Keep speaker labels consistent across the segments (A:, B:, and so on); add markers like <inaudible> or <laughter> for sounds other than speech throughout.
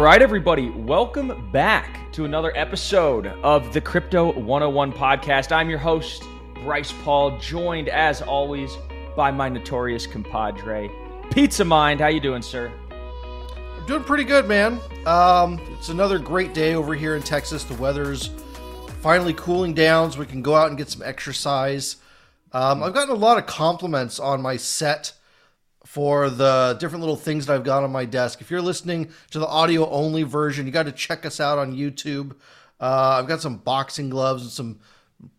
A: right, everybody, welcome back to another episode of the Crypto 101 podcast. I'm your host, Bryce Paul, joined as always by my notorious compadre, Pizza Mind. How you doing, sir?
B: I'm doing pretty good, man. Um, it's another great day over here in Texas. The weather's finally cooling down, so we can go out and get some exercise. Um, I've gotten a lot of compliments on my set for the different little things that I've got on my desk. If you're listening to the audio only version, you got to check us out on YouTube. Uh, I've got some boxing gloves and some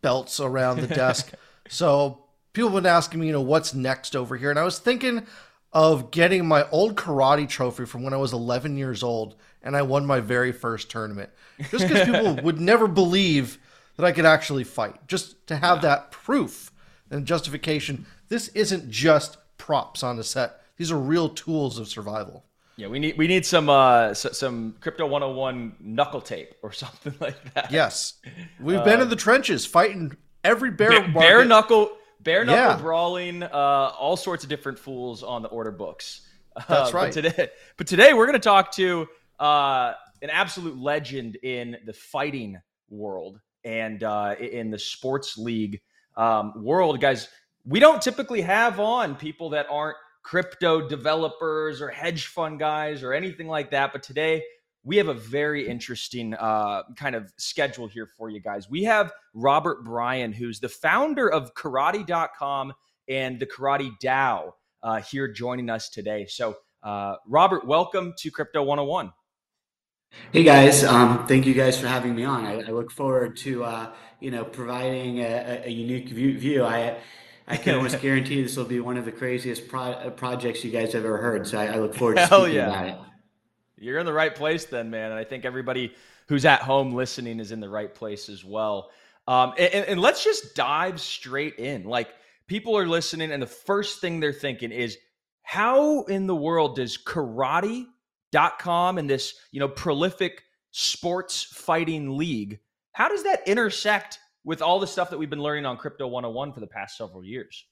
B: belts around the desk. <laughs> so people have been asking me, you know, what's next over here, and I was thinking of getting my old karate trophy from when I was 11 years old and I won my very first tournament. Just because people <laughs> would never believe that I could actually fight. Just to have that proof and justification. This isn't just props on the set. These are real tools of survival.
A: Yeah, we need we need some uh some crypto 101 knuckle tape or <laughs> something like that.
B: Yes. We've uh, been in the trenches fighting every bear
A: bare, bare knuckle bare knuckle yeah. brawling, uh, all sorts of different fools on the order books.
B: That's right.
A: But today, but today we're going to talk to uh, an absolute legend in the fighting world and uh, in the sports league um, world, guys. We don't typically have on people that aren't crypto developers or hedge fund guys or anything like that. But today we have a very interesting uh, kind of schedule here for you guys. We have Robert Bryan, who's the founder of karate.com and the Karate DAO, uh, here joining us today. So, uh, Robert, welcome to Crypto 101.
C: Hey guys, um, thank you guys for having me on. I, I look forward to uh, you know providing a, a unique view, view. I I can almost <laughs> guarantee this will be one of the craziest pro- projects you guys have ever heard. So I, I look forward to Hell speaking yeah. about it.
A: You're in the right place then, man. And I think everybody who's at home listening is in the right place as well. Um, and, and let's just dive straight in. Like people are listening, and the first thing they're thinking is, how in the world does karate.com and this, you know, prolific sports fighting league, how does that intersect with all the stuff that we've been learning on Crypto 101 for the past several years?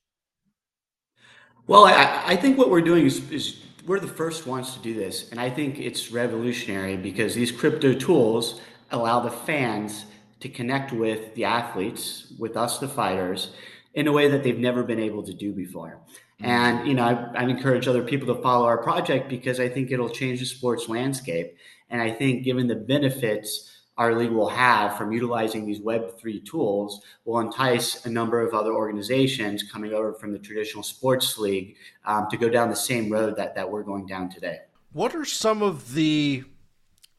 C: Well, I, I think what we're doing is, is we're the first ones to do this, and I think it's revolutionary because these crypto tools allow the fans to connect with the athletes, with us, the fighters, in a way that they've never been able to do before. Mm-hmm. And you know, I, I encourage other people to follow our project because I think it'll change the sports landscape. And I think, given the benefits our league will have from utilizing these Web3 tools will entice a number of other organizations coming over from the traditional sports league um, to go down the same road that, that we're going down today.
B: What are some of the,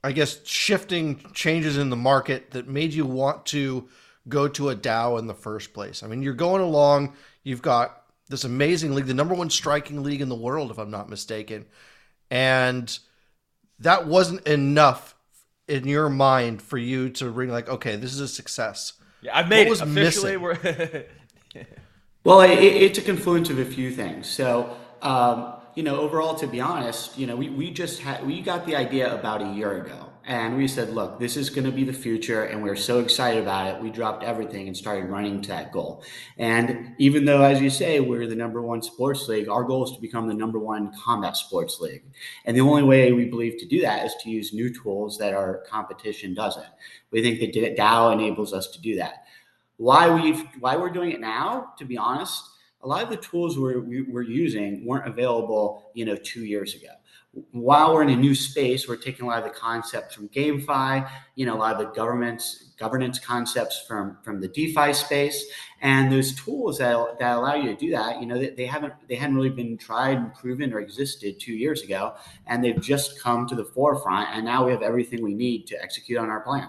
B: I guess, shifting changes in the market that made you want to go to a DAO in the first place? I mean, you're going along, you've got this amazing league, the number one striking league in the world, if I'm not mistaken. And that wasn't enough in your mind for you to ring like, okay, this is a success?
A: Yeah, I've made what it officially. <laughs>
C: well, it, it's a confluence of a few things. So, um, you know, overall, to be honest, you know, we, we just had we got the idea about a year ago and we said, look, this is going to be the future. And we are so excited about it. We dropped everything and started running to that goal. And even though, as you say, we're the number one sports league, our goal is to become the number one combat sports league. And the only way we believe to do that is to use new tools that our competition doesn't. We think that DAO enables us to do that. Why we've why we're doing it now, to be honest, a lot of the tools we're, we're using weren't available, you know, two years ago while we're in a new space, we're taking a lot of the concepts from GameFi, you know, a lot of the government's governance concepts from from the DeFi space, and those tools that, that allow you to do that, you know, they, they haven't they hadn't really been tried and proven or existed two years ago, and they've just come to the forefront, and now we have everything we need to execute on our plan.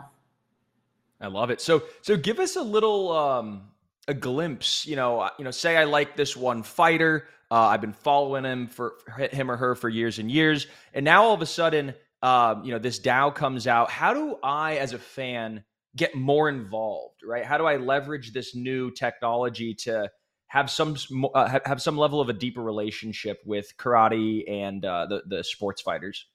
A: I love it. So so give us a little um, a glimpse. You know, you know, say I like this one fighter. Uh, I've been following him for, him or her for years and years, and now all of a sudden, um, you know, this DAO comes out. How do I, as a fan, get more involved? Right? How do I leverage this new technology to have some uh, have some level of a deeper relationship with karate and uh, the the sports fighters?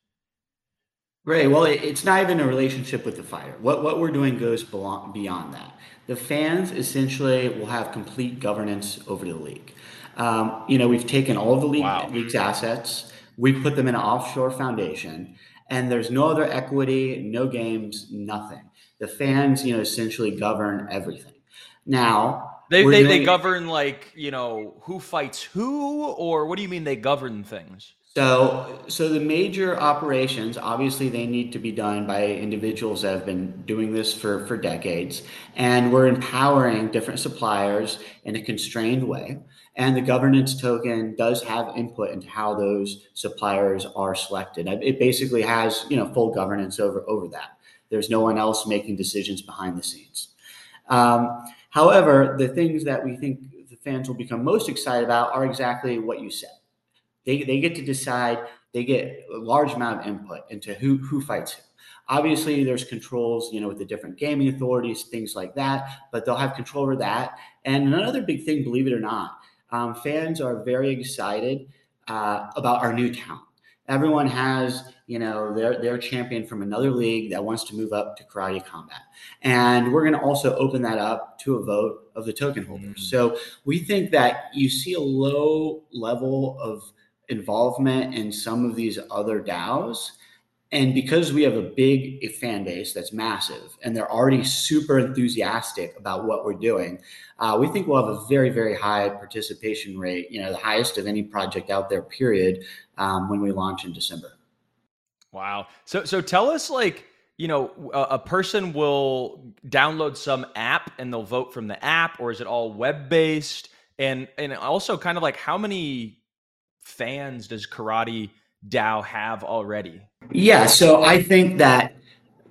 C: Right. Well, it's not even a relationship with the fighter. What what we're doing goes beyond that. The fans essentially will have complete governance over the league. Um, you know, we've taken all of the league, wow. league's assets, we put them in an offshore foundation, and there's no other equity, no games, nothing. The fans, you know, essentially govern everything. Now,
A: they, they, they govern like you know who fights who or what do you mean they govern things
C: so so the major operations obviously they need to be done by individuals that have been doing this for for decades and we're empowering different suppliers in a constrained way. And the governance token does have input into how those suppliers are selected. It basically has you know full governance over over that. There's no one else making decisions behind the scenes. Um, However, the things that we think the fans will become most excited about are exactly what you said. They, they get to decide, they get a large amount of input into who, who fights who. Obviously, there's controls, you know, with the different gaming authorities, things like that, but they'll have control over that. And another big thing, believe it or not, um, fans are very excited uh, about our new talent. Everyone has you know they're they're champion from another league that wants to move up to karate combat and we're going to also open that up to a vote of the token holders mm-hmm. so we think that you see a low level of involvement in some of these other DAOs. And because we have a big fan base that's massive and they're already super enthusiastic about what we're doing uh, we think we'll have a very very high participation rate you know the highest of any project out there period um, when we launch in december.
A: Wow. So so tell us like you know a, a, person will download some app and they'll vote from the app or is it all web based and and also kind of like how many fans does karate dao have already
C: yeah so i think that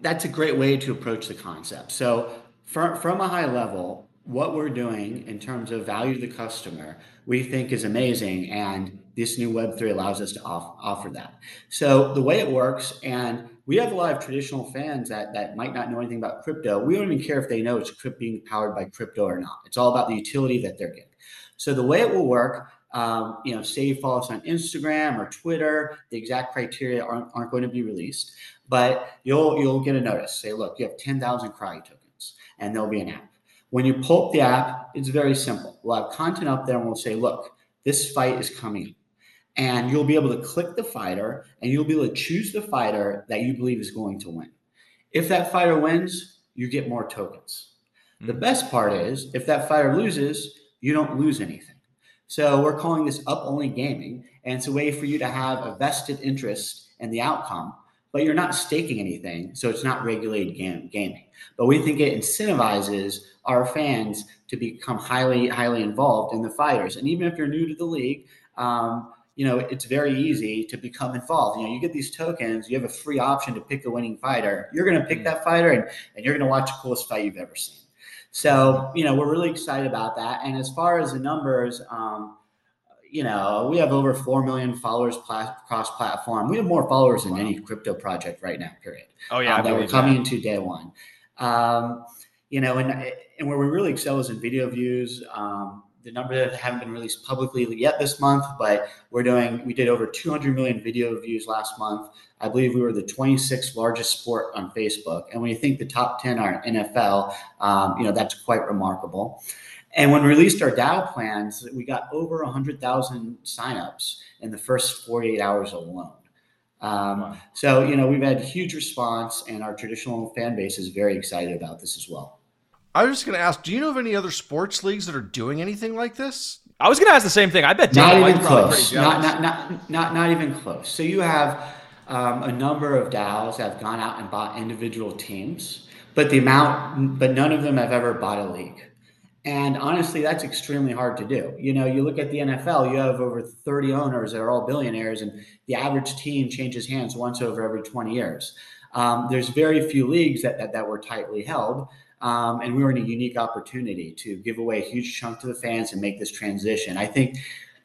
C: that's a great way to approach the concept so from, from a high level what we're doing in terms of value to the customer we think is amazing and this new Web3 allows us to off, offer that. So the way it works, and we have a lot of traditional fans that, that might not know anything about crypto. We don't even care if they know it's being powered by crypto or not. It's all about the utility that they're getting. So the way it will work, um, you know, say you follow us on Instagram or Twitter, the exact criteria aren't, aren't going to be released, but you'll you'll get a notice. Say, look, you have 10,000 Cry tokens, and there'll be an app. When you pull up the app, it's very simple. We'll have content up there, and we'll say, look, this fight is coming and you'll be able to click the fighter and you'll be able to choose the fighter that you believe is going to win. If that fighter wins, you get more tokens. Mm-hmm. The hmm. best part is if that fighter loses, you don't lose anything. So we're calling this up only gaming, and it's a way for you to have a vested interest in the outcome, but you're not staking anything, so it's not regulated game, gaming. But we think it incentivizes our fans to become highly, highly involved in the fighters. And even if you're new to the league, um, you know, it's very easy to become involved. You know, you get these tokens, you have a free option to pick a winning fighter. You're going to pick mm. that fighter and, and you're going to watch the coolest fight you've ever seen. So, you know, we're really excited about that. And as far as the numbers, um, you know, we have over 4 million followers pla- cross platform. We have more followers than any crypto project right now, period.
A: Oh, yeah.
C: Um, that we're coming that. into day one. Um, you know, and, and where we really excel is in video views. Um, the number that haven't been released publicly yet this month, but we're doing, we did over 200 million video views last month. I believe we were the 26th largest sport on Facebook. And when you think the top 10 are NFL, um, you know, that's quite remarkable. And when we released our DAO plans, we got over 100,000 signups in the first 48 hours alone. Um, wow. So, you know, we've had huge response, and our traditional fan base is very excited about this as well.
B: I was just going to ask, do you know of any other sports leagues that are doing anything like this?
A: I was going to ask the same thing. I bet
C: not even close. Not, not, not, not, not even close. So you have um, a number of DAOs that have gone out and bought individual teams, but the amount, but none of them have ever bought a league. And honestly, that's extremely hard to do. You know, you look at the NFL, you have over 30 owners that are all billionaires, and the average team changes hands once over every 20 years. Um, there's very few leagues that, that, that were tightly held. Um, and we were in a unique opportunity to give away a huge chunk to the fans and make this transition. I think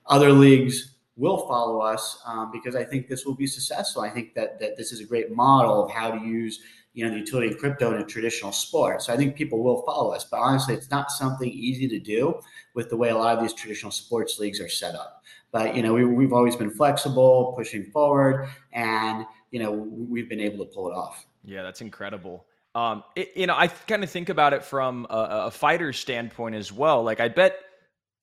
C: other leagues will follow us um, because I think this will be successful. I think that that this is a great model of how to use you know the utility of crypto in a traditional sport. So I think people will follow us. But honestly, it's not something easy to do with the way a lot of these traditional sports leagues are set up. But you know we, we've always been flexible, pushing forward, and you know we've been able to pull it off.
A: Yeah, that's incredible. Um, it, you know, I kind of think about it from a, a fighter's standpoint as well. Like, I bet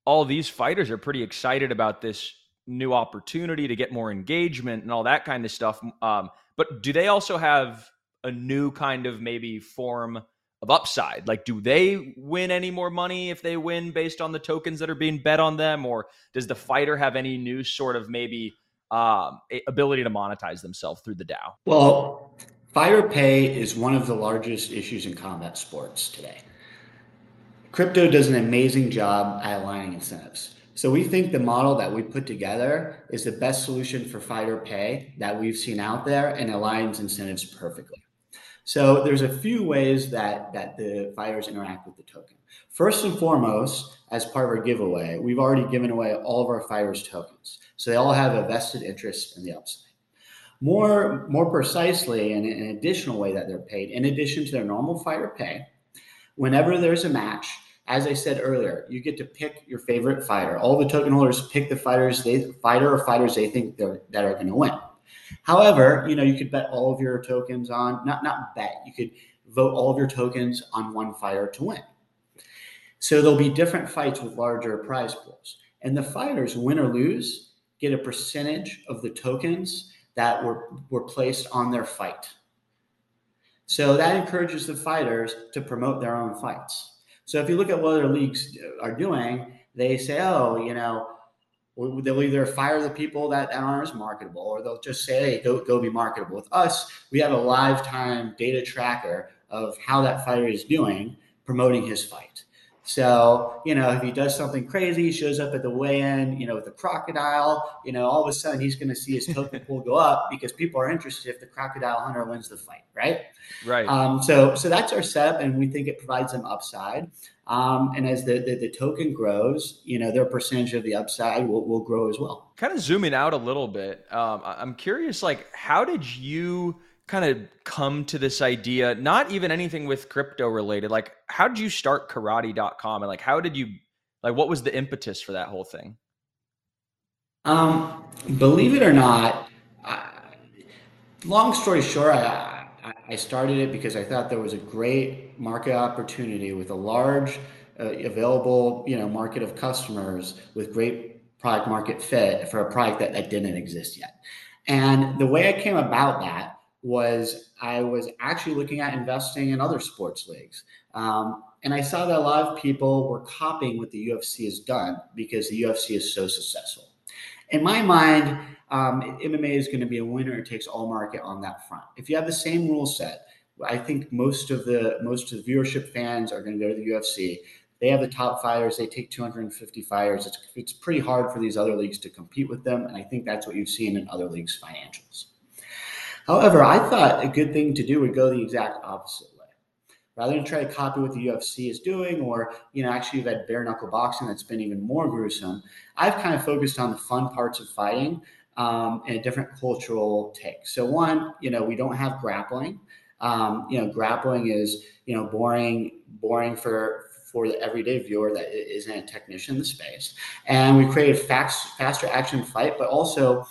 A: all these fighters are pretty excited about this new opportunity to get more engagement and all that kind of stuff. Um, but do they also have a new kind of maybe form of upside? Like, do they win any more money if they win based on the tokens that are being bet on them, or does the fighter have any new sort of maybe um, ability to monetize themselves through the DAO?
C: Well, fighter pay is one of the largest issues in combat sports today. Crypto does an amazing job at aligning incentives. So we think the model that we put together is the best solution for fighter pay that we've seen out there and aligns incentives perfectly. So there's a few ways that that the fighters interact with the token. First and foremost, as part of our giveaway, we've already given away all of our fighters tokens. So they all have a vested interest in the upside. More, more precisely, and an additional way that they're paid, in addition to their normal fighter pay, whenever there's a match, as I said earlier, you get to pick your favorite fighter. All the token holders pick the fighters they fighter or fighters they think that are going to win. However, you know you could bet all of your tokens on not not bet. You could vote all of your tokens on one fighter to win. So there'll be different fights with larger prize pools, and the fighters, win or lose, get a percentage of the tokens that were were placed on their fight. So that encourages the fighters to promote their own fights. So if you look at what other leagues are doing, they say, oh, you know, they'll either fire the people that, aren't as marketable or they'll just say, hey, go, go be marketable. With us, we have a live time data tracker of how that fighter is doing promoting his fight. So, you know, if he does something crazy, shows up at the weigh-in, you know, with a crocodile, you know, all of a sudden he's going to see his token pool go up because people are interested if the crocodile hunter wins the fight, right?
A: Right.
C: Um, so, so that's our setup, and we think it provides them upside. Um, and as the, the, the token grows, you know, their percentage of the upside will, will grow as well.
A: Kind of zooming out a little bit, um, I'm curious, like, how did you? Kind of come to this idea not even anything with crypto related like how did you start karate.com and like how did you like what was the impetus for that whole thing?
C: Um believe it or not I, long story short I, I started it because i thought there was a great market opportunity with a large uh, available you know market of customers with great product market fit for a product that, that didn't exist yet. And the way i came about that was I was actually looking at investing in other sports leagues. Um, and I saw that a lot of people were copying what the UFC has done because the UFC is so successful. In my mind, um, MMA is going to be a winner It takes all market on that front. If you have the same rule set, I think most of the most of the viewership fans are going to go to the UFC. They have the top fighters. They take 250 fighters. It's, it's pretty hard for these other leagues to compete with them, and I think that's what you've seen in other leagues' financials. However, I thought a good thing to do would go the exact opposite way. Rather than try to copy what the UFC is doing, or you know, actually you've had bare knuckle boxing that's been even more gruesome. I've kind of focused on the fun parts of fighting um, and a different cultural take. So one, you know, we don't have grappling. Um, you know, grappling is you know boring, boring for for the everyday viewer that isn't a technician in the space. And we created fast, faster action fight, but also,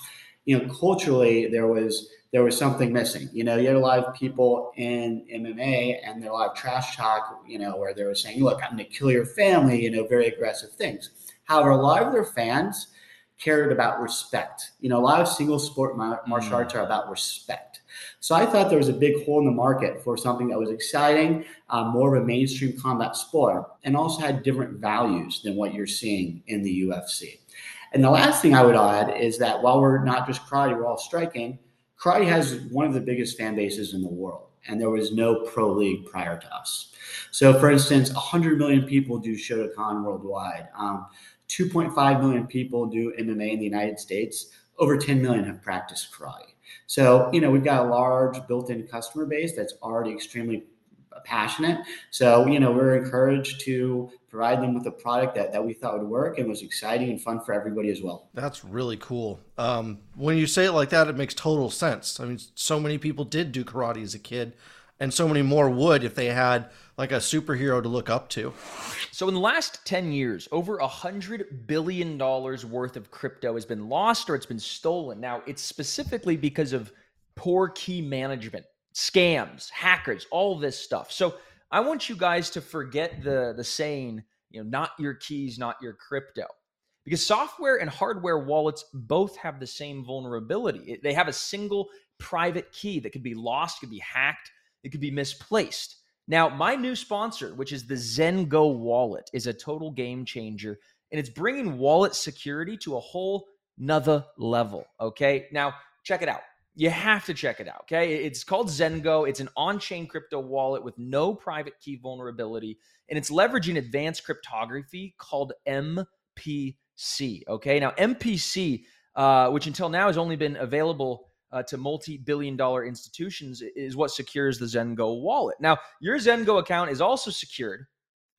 C: you know, culturally there was there was something missing. You know, you had a lot of people in MMA and there a lot of trash talk, you know, where they were saying, look, I'm going to kill your family, you know, very aggressive things. However, a lot of their fans cared about respect. You know, a lot of single sport martial arts are about respect. So I thought there was a big hole in the market for something that was exciting, um, more of a mainstream combat sport, and also had different values than what you're seeing in the UFC. And the last thing I would add is that while we're not just karate, we're all striking karate has one of the biggest fan bases in the world, and there was no pro league prior to us. So, for instance, 100 million people do Shotokan worldwide. Um, 2.5 million people do MMA in the United States. Over 10 million have practiced karate. So, you know, we've got a large built in customer base that's already extremely passionate. So, you know, we're encouraged to provide them with a product that, that we thought would work and was exciting and fun for everybody as well.
B: That's really cool. Um, when you say it like that, it makes total sense. I mean, so many people did do karate as a kid, and so many more would if they had like a superhero to look up to.
A: So, in the last 10 years, over a $100 billion worth of crypto has been lost or it's been stolen. Now, it's specifically because of poor key management scams, hackers, all this stuff. So I want you guys to forget the the saying, you know, not your keys, not your crypto. because software and hardware wallets both have the same vulnerability. They have a single private key that could be lost, could be hacked, it could be misplaced. Now, my new sponsor, which is the Zengo wallet, is a total game changer and it's bringing wallet security to a whole nother level. Okay. Now, check it out. You have to check it out. Okay. It's called Zengo. It's an on chain crypto wallet with no private key vulnerability, and it's leveraging advanced cryptography called MPC. Okay. Now, MPC, uh, which until now has only been available uh, to multi billion dollar institutions, is what secures the Zengo wallet. Now, your Zengo account is also secured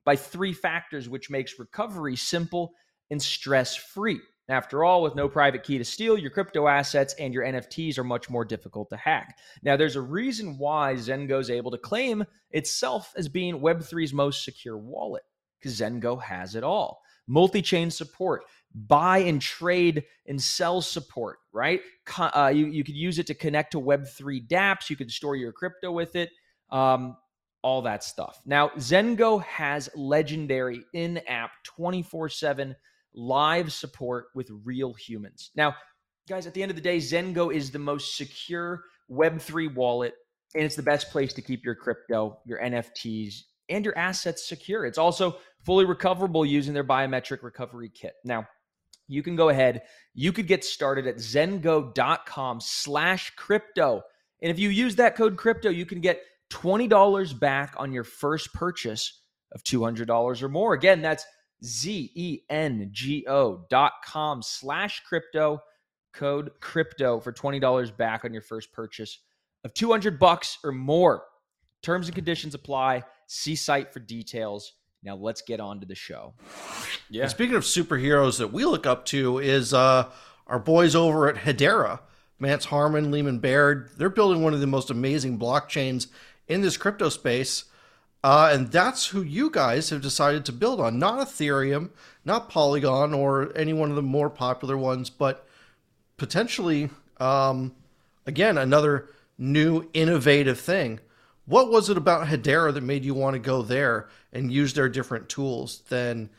A: by three factors, which makes recovery simple and stress free. After all, with no private key to steal, your crypto assets and your NFTs are much more difficult to hack. Now, there's a reason why Zengo is able to claim itself as being Web3's most secure wallet, because Zengo has it all multi chain support, buy and trade and sell support, right? Uh, you, you could use it to connect to Web3 dApps, you could store your crypto with it. Um, all that stuff. Now, Zengo has legendary in app 24 7 live support with real humans. Now, guys, at the end of the day, Zengo is the most secure Web3 wallet, and it's the best place to keep your crypto, your NFTs, and your assets secure. It's also fully recoverable using their biometric recovery kit. Now, you can go ahead, you could get started at zengo.com slash crypto. And if you use that code crypto, you can get $20 back on your first purchase of $200 or more. Again, that's Z-E-N-G-O dot com slash crypto code crypto for $20 back on your first purchase of 200 bucks or more. Terms and conditions apply. See site for details. Now let's get on to the show.
B: Yeah. And speaking of superheroes that we look up to is uh, our boys over at Hedera. Mance Harmon, Leemon Baird. They're building one of the most amazing blockchains in this crypto space. Uh, and that's who you guys have decided to build on. Not Ethereum, not Polygon, or any one of the more popular ones, but potentially, um, again, another new innovative thing. What was it about Hedera that made you want to go there and use their different tools than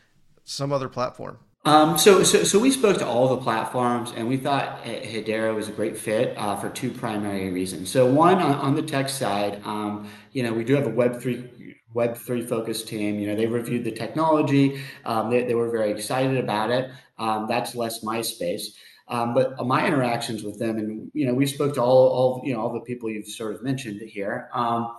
B: some other platform?
C: Um, so, so, so we spoke to all the platforms, and we thought Hedera was a great fit uh, for two primary reasons. So, one on, on the tech side, um, you know, we do have a Web three Web three focused team. You know, they reviewed the technology. Um, they, they were very excited about it. Um, that's less my space. Um, but my interactions with them, and you know, we spoke to all, all you know, all the people you've sort of mentioned here. Um,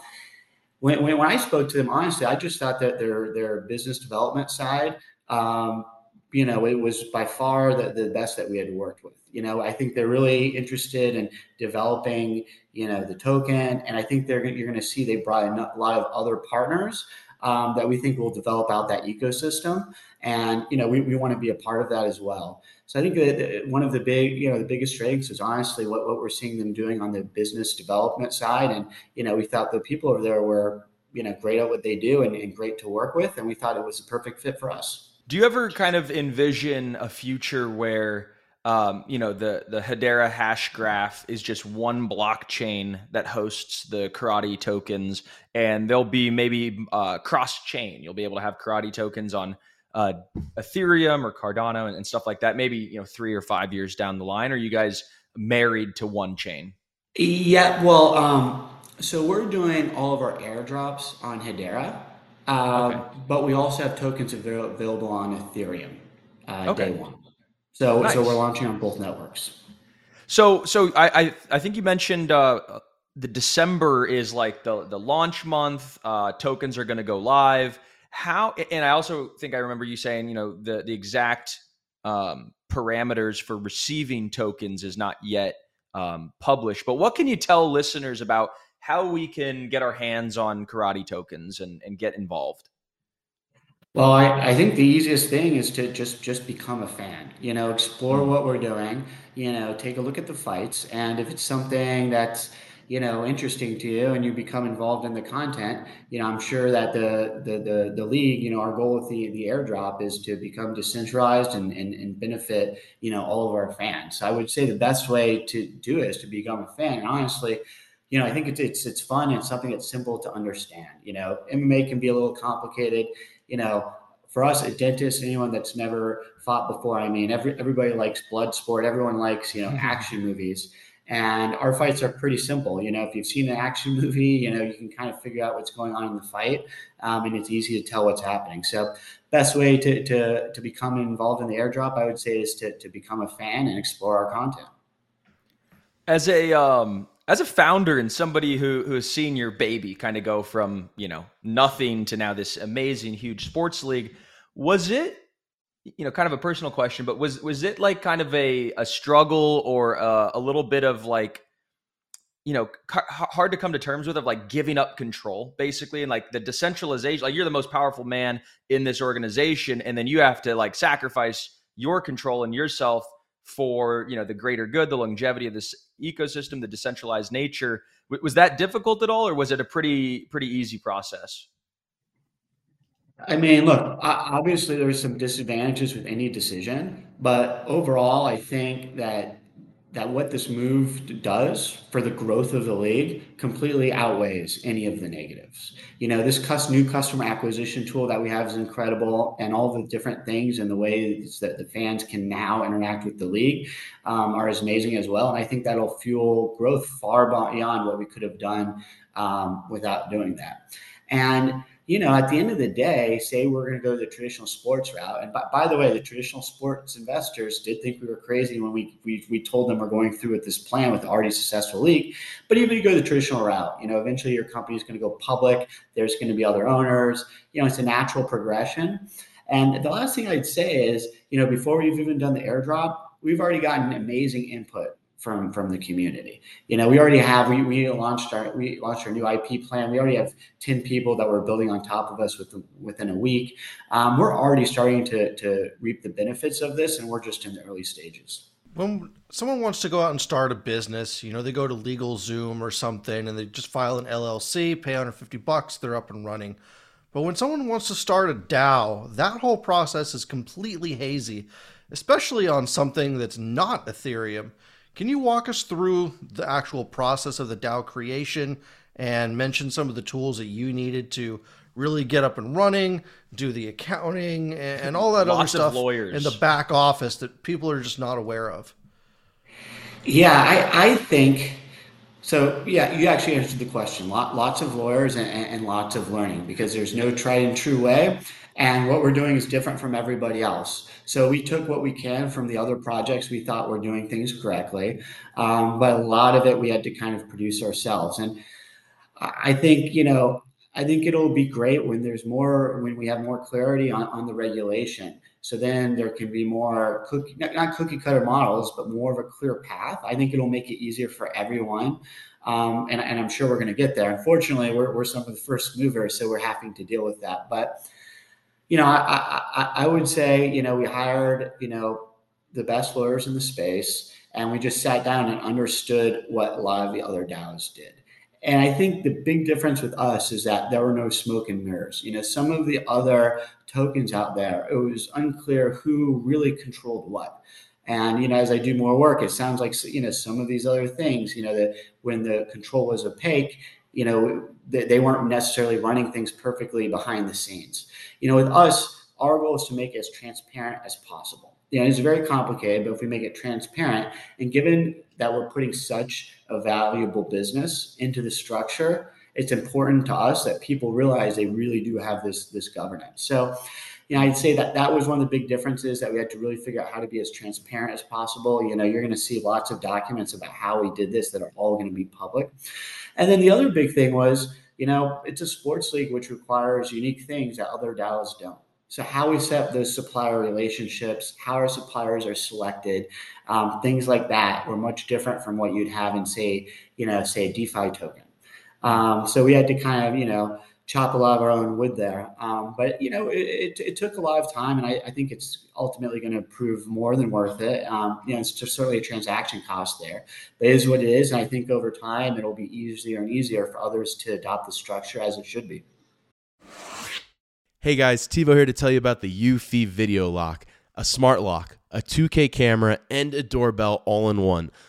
C: when, when, when I spoke to them, honestly, I just thought that their their business development side um, you know, it was by far the, the best that we had worked with. You know, I think they're really interested in developing, you know, the token, and I think they're you're going to see they brought in a lot of other partners um, that we think will develop out that ecosystem, and you know, we, we want to be a part of that as well. So I think that one of the big, you know, the biggest strengths is honestly what, what we're seeing them doing on the business development side, and you know, we thought the people over there were, you know, great at what they do and, and great to work with, and we thought it was a perfect fit for us.
A: Do you ever kind of envision a future where um, you know the the Hedera Hashgraph is just one blockchain that hosts the Karate tokens, and there'll be maybe uh, cross chain. You'll be able to have Karate tokens on uh, Ethereum or Cardano and, and, stuff like that. Maybe you know three or five years down the line. Are you guys married to one chain?
C: Yeah. Well, um, so we're doing all of our airdrops on Hedera. Um, okay. But we also have tokens available on Ethereum uh, okay. day one. So nice. so we're launching on both networks.
A: So so I I, I think you mentioned uh, the December is like the the launch month. Uh, tokens are going to go live. How and I also think I remember you saying you know the the exact um, parameters for receiving tokens is not yet um, published. But what can you tell listeners about how we can get our hands on karate tokens and, and get involved?
C: Well, I, I think the easiest thing is to just just become a fan. You know, explore what we're doing. You know, take a look at the fights, and if it's something that's you know interesting to you and you become involved in the content you know i'm sure that the the the, the league you know our goal with the the airdrop is to become decentralized and, and and benefit you know all of our fans so i would say the best way to do it is to become a fan and honestly you know, I think it's it's it's fun and something that's simple to understand. You know, MMA can be a little complicated. You know, for us, a dentist, anyone that's never fought before, I mean, every, everybody likes blood sport. Everyone likes, you know, <laughs> action movies. And our fights are pretty simple. You know, if you've seen an action movie, you know, you can kind of figure out what's going on in the fight. Um, and it's easy to tell what's happening. So best way to, to, to become involved in the airdrop, I would say is to, to become a fan and explore our content.
A: As a, um, as a founder and somebody who who has seen your baby kind of go from you know nothing to now this amazing huge sports league was it you know kind of a personal question but was was it like kind of a a struggle or a, a little bit of like you know hard to come to terms with of like giving up control basically and like the decentralization like you're the most powerful man in this organization and then you have to like sacrifice your control and yourself for you know the greater good the longevity of this ecosystem the decentralized nature. Was that difficult at all or was it a pretty pretty easy process?
C: I mean look obviously there's some disadvantages with any decision but overall i think that that what this move does for the growth of the league completely outweighs any of the negatives. You know, this new customer acquisition tool that we have is incredible, and all the different things and the ways that the fans can now interact with the league um, are as amazing as well. And I think that'll fuel growth far beyond what we could have done um, without doing that. And you know, at the end of the day, say we're going to go the traditional sports route. And by, by, the way, the traditional sports investors did think we were crazy when we, we, we told them we're going through with this plan with the already successful league. But even if you go the traditional route, you know, eventually your company is going to go public. There's going to be other owners. You know, it's a natural progression. And the last thing I'd say is, you know, before we've even done the airdrop, we've already gotten amazing input from from the community. You know, we already have we, we launched our we launched our new IP plan. We already have ten people that were building on top of us within within a week. Um, we're already starting to to reap the benefits of this, and we're just in the early stages.
B: When someone wants to go out and start a business, you know, they go to LegalZoom or something, and they just file an LLC, pay 150 bucks, they're up and running. But when someone wants to start a DAO, that whole process is completely hazy, especially on something that's not Ethereum. Can you walk us through the actual process of the DAO creation and mention some of the tools that you needed to really get up and running, do the accounting, and, all that other stuff in the back office that people are just not aware of?
C: Yeah, I, I think so. Yeah, you actually answered the question. Lot, lots of lawyers and, and lots of learning because there's no tried and true way. And what we're doing is different from everybody else. So we took what we can from the other projects we thought were doing things correctly, um, but a lot of it we had to kind of produce ourselves. And I think you know I think it'll be great when there's more when we have more clarity on, on the regulation. So then there can be more cookie, not cookie cutter models, but more of a clear path. I think it'll make it easier for everyone. Um, and, and, I'm sure we're going to get there. Unfortunately, we're, we're some of the first movers, so we're having to deal with that. But you know, I, I, I would say, you know, we hired, you know, the best lawyers in the space, and we just sat down and understood what a lot of the other DAOs did. And I think the big difference with us is that there were no smoke and mirrors. You know, some of the other tokens out there, it was unclear who really controlled what. And you know, as I do more work, it sounds like you know some of these other things. You know, that when the control was opaque, you know, they, they weren't necessarily running things perfectly behind the scenes. You know, with us, our goal is to make it as transparent as possible. Know, it's very complicated, but if we make it transparent, and given that we're putting such a valuable business into the structure, it's important to us that people realize they really do have this this governance. So, you know, I'd say that that was one of the big differences that we had to really figure out how to be as transparent as possible. You know, you're going to see lots of documents about how we did this that are all going to be public. And then the other big thing was, you know, it's a sports league which requires unique things that other DAOs don't. So how we set those supplier relationships, how our suppliers are selected, um, things like that were much different from what you'd have in say, you know, say a DeFi token. Um, so we had to kind of, you know, chop a lot of our own wood there. Um, but you know, it, it, it, took a lot of time, and I, I think it's ultimately going to prove more than worth it. Um, you know, it's just certainly a transaction cost there, but it is what it is, and I think over time it'll be easier and easier for others to adopt the structure as it should be.
D: Hey guys, Tivo here to tell you about the Eufy Video Lock, a smart lock, a 2K camera, and a doorbell all in one.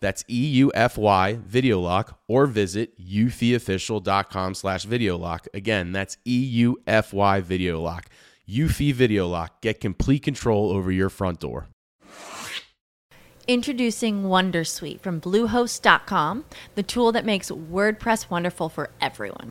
D: That's E U F Y Video Lock, or visit eufyofficial.com slash video lock. Again, that's E U F Y Video Lock. Eufy Video Lock. Get complete control over your front door.
E: Introducing Wondersuite from Bluehost.com, the tool that makes WordPress wonderful for everyone.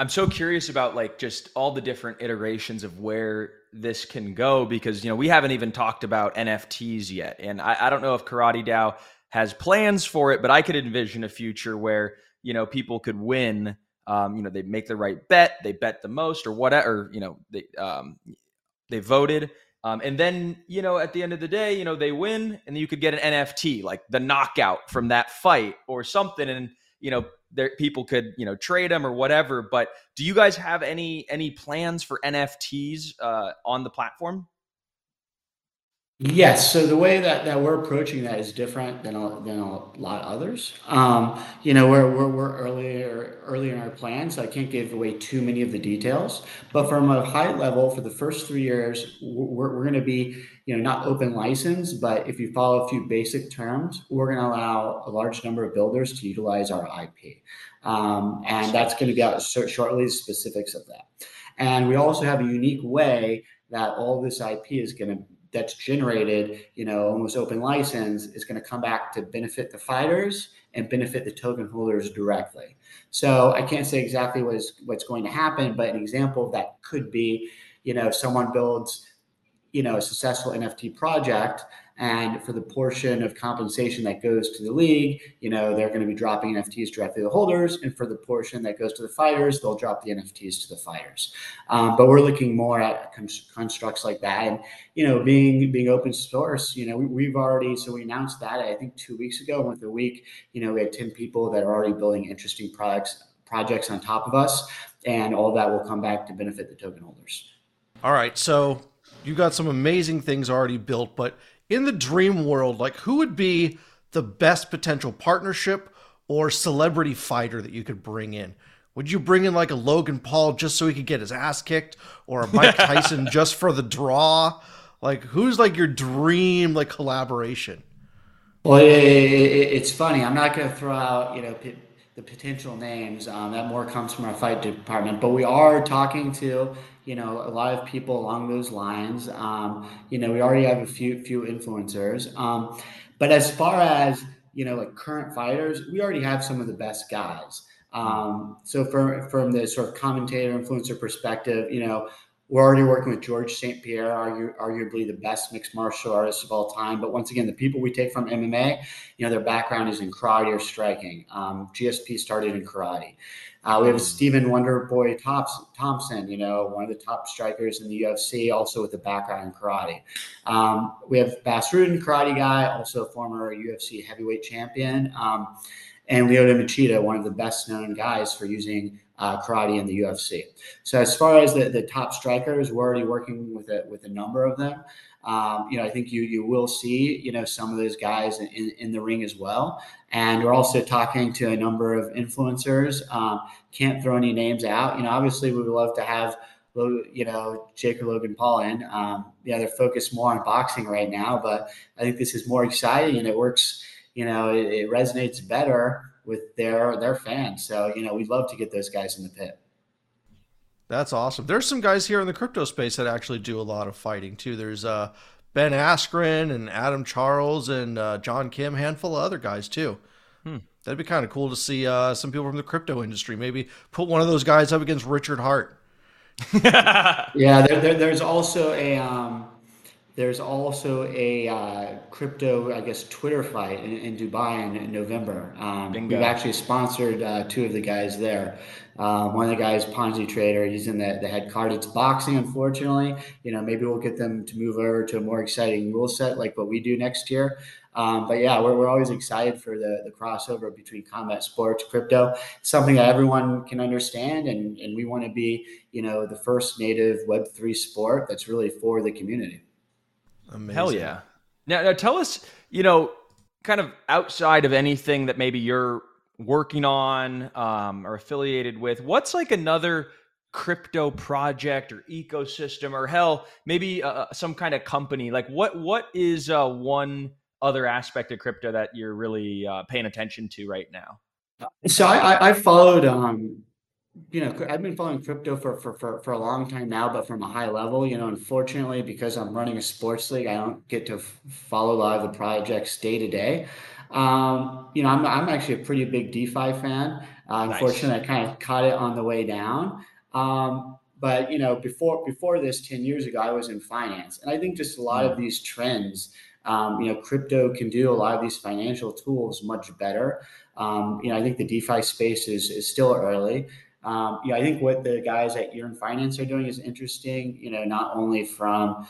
A: I'm so curious about like just all the different iterations of where this can go because you know we haven't even talked about NFTs yet, and I, I don't know if Karate DAO has plans for it, but I could envision a future where you know people could win. Um, you know, they make the right bet, they bet the most, or whatever. You know, they um, they voted, um, and then you know at the end of the day, you know they win, and you could get an NFT like the knockout from that fight or something, and you know there people could you know trade them or whatever but do you guys have any any plans for nfts uh, on the platform
C: Yes. So the way that, that we're approaching that is different than a, than a lot of others. Um, you know, we're, we're, we're earlier early in our plans, so I can't give away too many of the details. But from a high level, for the first three years, we're, we're going to be, you know, not open license, but if you follow a few basic terms, we're going to allow a large number of builders to utilize our IP. Um, and that's going to be out shortly, the specifics of that. And we also have a unique way that all this IP is going to that's generated, you know, almost open license is going to come back to benefit the fighters and benefit the token holders directly. So I can't say exactly what is what's going to happen, but an example of that could be, you know, someone builds, you know, a successful NFT project And for the portion of compensation that goes to the league, you know, they're going to be dropping NFTs directly to the holders. And for the portion that goes to the fighters, they'll drop the NFTs to the fighters. Um, but we're looking more at constructs like that. And, you know, being being open source, you know, we, have already, so we announced that, I think, two weeks ago. With a week, you know, we had 10 people that are already building interesting products projects on top of us, and all that will come back to benefit the token holders.
B: All right, so you've got some amazing things already built, but in the dream world, like who would be the best potential partnership or celebrity fighter that you could bring in? Would you bring in like a Logan Paul just so he could get his ass kicked, or a Mike <laughs> Tyson just for the draw? Like, who's like your dream like collaboration?
C: Well, it, it, it's funny. I'm not going to throw out you know the potential names. Um, that more comes from our fight department, but we are talking to you know a lot of people along those lines. Um, you know, we already have a few few influencers, um, but as far as you know, like current fighters, we already have some of the best guys. Um, so from from the sort of commentator influencer perspective, you know, we're already working with Georges St. Pierre, argu- arguably the best mixed martial artist of all time. But once again, the people we take from MMA, you know, their background is in karate or striking. Um, GSP started in karate. Uh, we have hmm. Stephen Wonderboy Thompson, you know, one of the top strikers in the UFC, also with a background in karate. Um, we have Bas Rutten, karate guy, also a former UFC heavyweight champion. Um, and Lyoto Machida, one of the best known guys for using uh, karate in the UFC. So as far as the, the top strikers, we're already working with a, with a number of them. Um, you know, I think you you will see you know some of those guys in, in the ring as well. And we're also talking to a number of influencers. Um, can't throw any names out. You know, obviously we would love to have you know Jake or Logan Paul in. Um, yeah, they're focused more on boxing right now, but I think this is more exciting and it works. You know, it, it resonates better with their their fans. So you know, we'd love to get those guys in the pit.
B: That's awesome. There's some guys here in the crypto space that actually do a lot of fighting too. There's uh, Ben Askren and Adam Charles and uh, John Kim, handful of other guys too. Hmm. That'd be kind of cool to see uh, some people from the crypto industry. Maybe put one of those guys up against Richard Heart. <laughs>
C: yeah, there, there, there's also a um, there's also a uh, crypto, I guess, Twitter fight in, in Dubai in, in November. Um, we've actually sponsored uh, two of the guys there. Uh, one of the guys, Ponzi Trader, he's in the, the head card. It's boxing, unfortunately. You know, maybe we'll get them to move over to a more exciting rule set like what we do next year. Um, but yeah, we're, we're always excited for the, the crossover between combat sports, crypto, something that everyone can understand. And, and we want to be, you know, the first native Web3 sport that's really for the community.
A: Amazing. Hell yeah. Now, now tell us, you know, kind of outside of anything that maybe you're working on um, or affiliated with, what's like another crypto project or ecosystem or hell, maybe uh, uh, some kind of company? Like what what is uh, one other aspect of crypto that you're really uh, paying attention to right now?
C: So I, I followed um, you know, I've been following crypto for, for, for, for a long time now, but from a high level, you know, unfortunately, because I'm running a sports league, I don't get to f- follow a lot of the projects day to day. Um, you know, I'm, I'm actually a pretty big DeFi fan. Uh, nice. Unfortunately, I kind of caught it on the way down. Um, but you know, before before this, ten years ago, I was in finance, and I think just a lot of mm. these trends. Um, you know, crypto can do a lot of these financial tools much better. Um, you know, I think the DeFi space is is still early. Um, you know, I think what the guys at Yearn Finance are doing is interesting. You know, not only from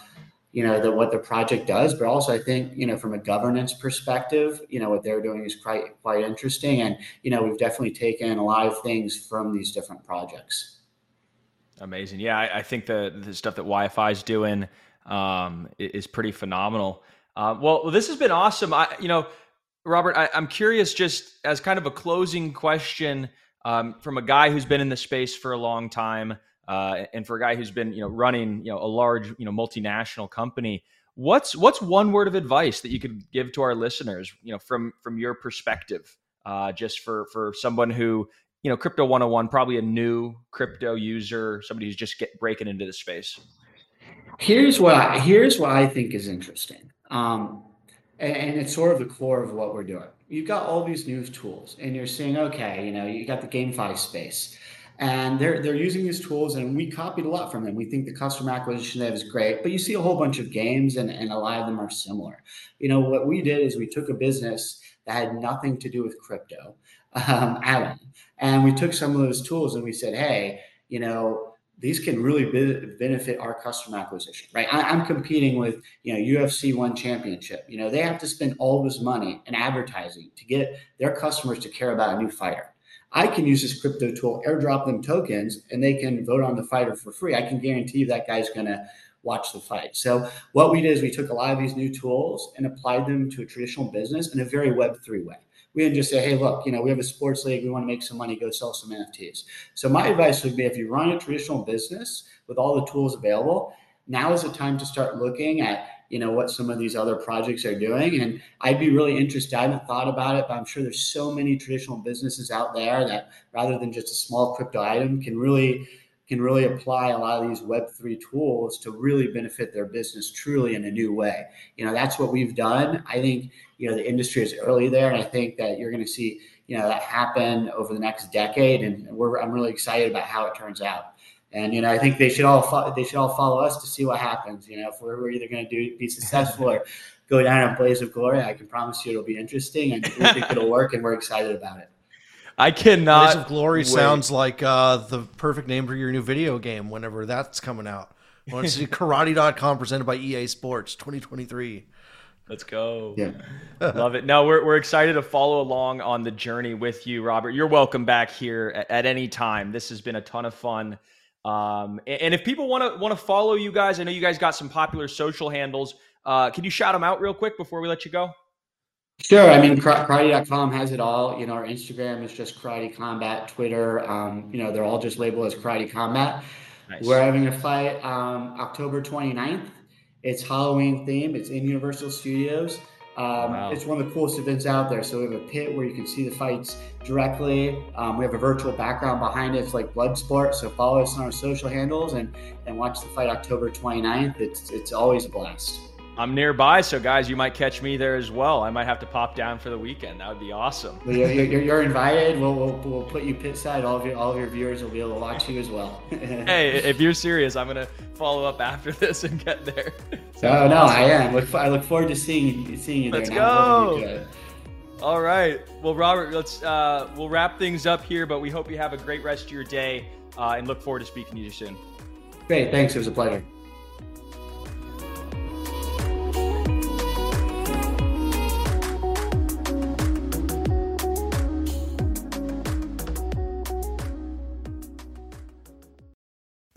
C: you know the, what the project does, but also I think you know from a governance perspective, you know what they're doing is quite quite interesting. And you know, we've definitely taken a lot of things from these different projects.
A: Amazing, yeah. I, I think the the stuff that YFI is doing um, is pretty phenomenal. Uh, well, this has been awesome. I, you know, Robert, I, I'm curious, just as kind of a closing question um, from a guy who's been in the space for a long time, uh, and for a guy who's been you know running you know a large you know multinational company. What's what's one word of advice that you could give to our listeners? You know, from from your perspective, uh, just for for someone who you know crypto 101 probably a new crypto user somebody who's just get breaking into the space
C: here's what I, here's what i think is interesting um, and, and, it's sort of the core of what we're doing you've got all these new tools and you're seeing okay you know you got the GameFi space. And they're they're using these tools and we copied a lot from them. We think the customer acquisition they have is great but you see a whole bunch of games and, and a lot of them are similar. You know what we did is we took a business that had nothing to do with crypto um, all. And we took some of those tools and we said hey you know these can really be, benefit our customer acquisition, right? I, am competing with, you know, UFC One Championship. You know, they have to spend all this money in advertising to get their customers to care about a new fighter. I can use this crypto tool, airdrop them tokens, and they can vote on the fighter for free. I can guarantee that guy's going to watch the fight. So what we did is we took a lot of these new tools and applied them to a traditional business in a very Web3 way. We didn't just say, hey, look, you know, we have a sports league, we want to make some money, go sell some NFTs. So my advice would be if you run a traditional business with all the tools available, now is the time to start looking at you know what some of these other projects are doing and i'd be really interested i haven't thought about it but i'm sure there's so many traditional businesses out there that rather than just a small crypto item can really can really apply a lot of these web3 tools to really benefit their business truly in a new way you know that's what we've done i think you know the industry is early there and i think that you're going to see you know that happen over the next decade and we're i'm really excited about how it turns out and you know, I think they should all fo- they should all follow us to see what happens. You know, if we're, we're either going to do be successful or go down a blaze of glory, I can promise you it'll be interesting, and we think it'll work, and we're excited about it.
A: I cannot.
B: Blaze of Glory wait. sounds like uh, the perfect name for your new video game. Whenever that's coming out, I want to see <laughs> Karate.com presented by EA Sports 2023.
A: Let's go. Yeah. <laughs> Love it. No, we're, we're excited to follow along on the journey with you, Robert. You're welcome back here at, at any time. This has been a ton of fun. Um, and if people want to want to follow you guys, I know you guys got some popular social handles. Uh, can you shout them out real quick before we let you go?
C: Sure. I mean, karate.com has it all. You know, our Instagram is just Karate Combat. Twitter, um, you know, they're all just labeled as Karate Combat. Nice. We're having a fight um, October 29th. It's Halloween theme. It's in Universal Studios. Um, wow. It's one of the coolest events out there. So we have a pit where you can see the fights directly. Um, we have a virtual background behind it. It's like blood sport. So follow us on our social handles and, and watch the fight October 29th. It's, it's always a blast.
A: I'm nearby, so guys, you might catch me there as well. I might have to pop down for the weekend. That would be awesome.
C: Well, you're, you're, you're, invited. We'll, we'll, we'll put you pit side. All of your all of your viewers will be able to watch you as well. <laughs>
A: hey, if you're serious, I'm gonna follow up after <laughs> this and get there.
C: So oh no, awesome. I am. Look, I look forward to seeing you seeing you there.
A: Let's go. All right. Well, Robert, let's uh, we'll wrap things up here, but we hope you have a great rest of your day uh, and look forward to speaking to you soon.
C: Great. Thanks. It was a pleasure.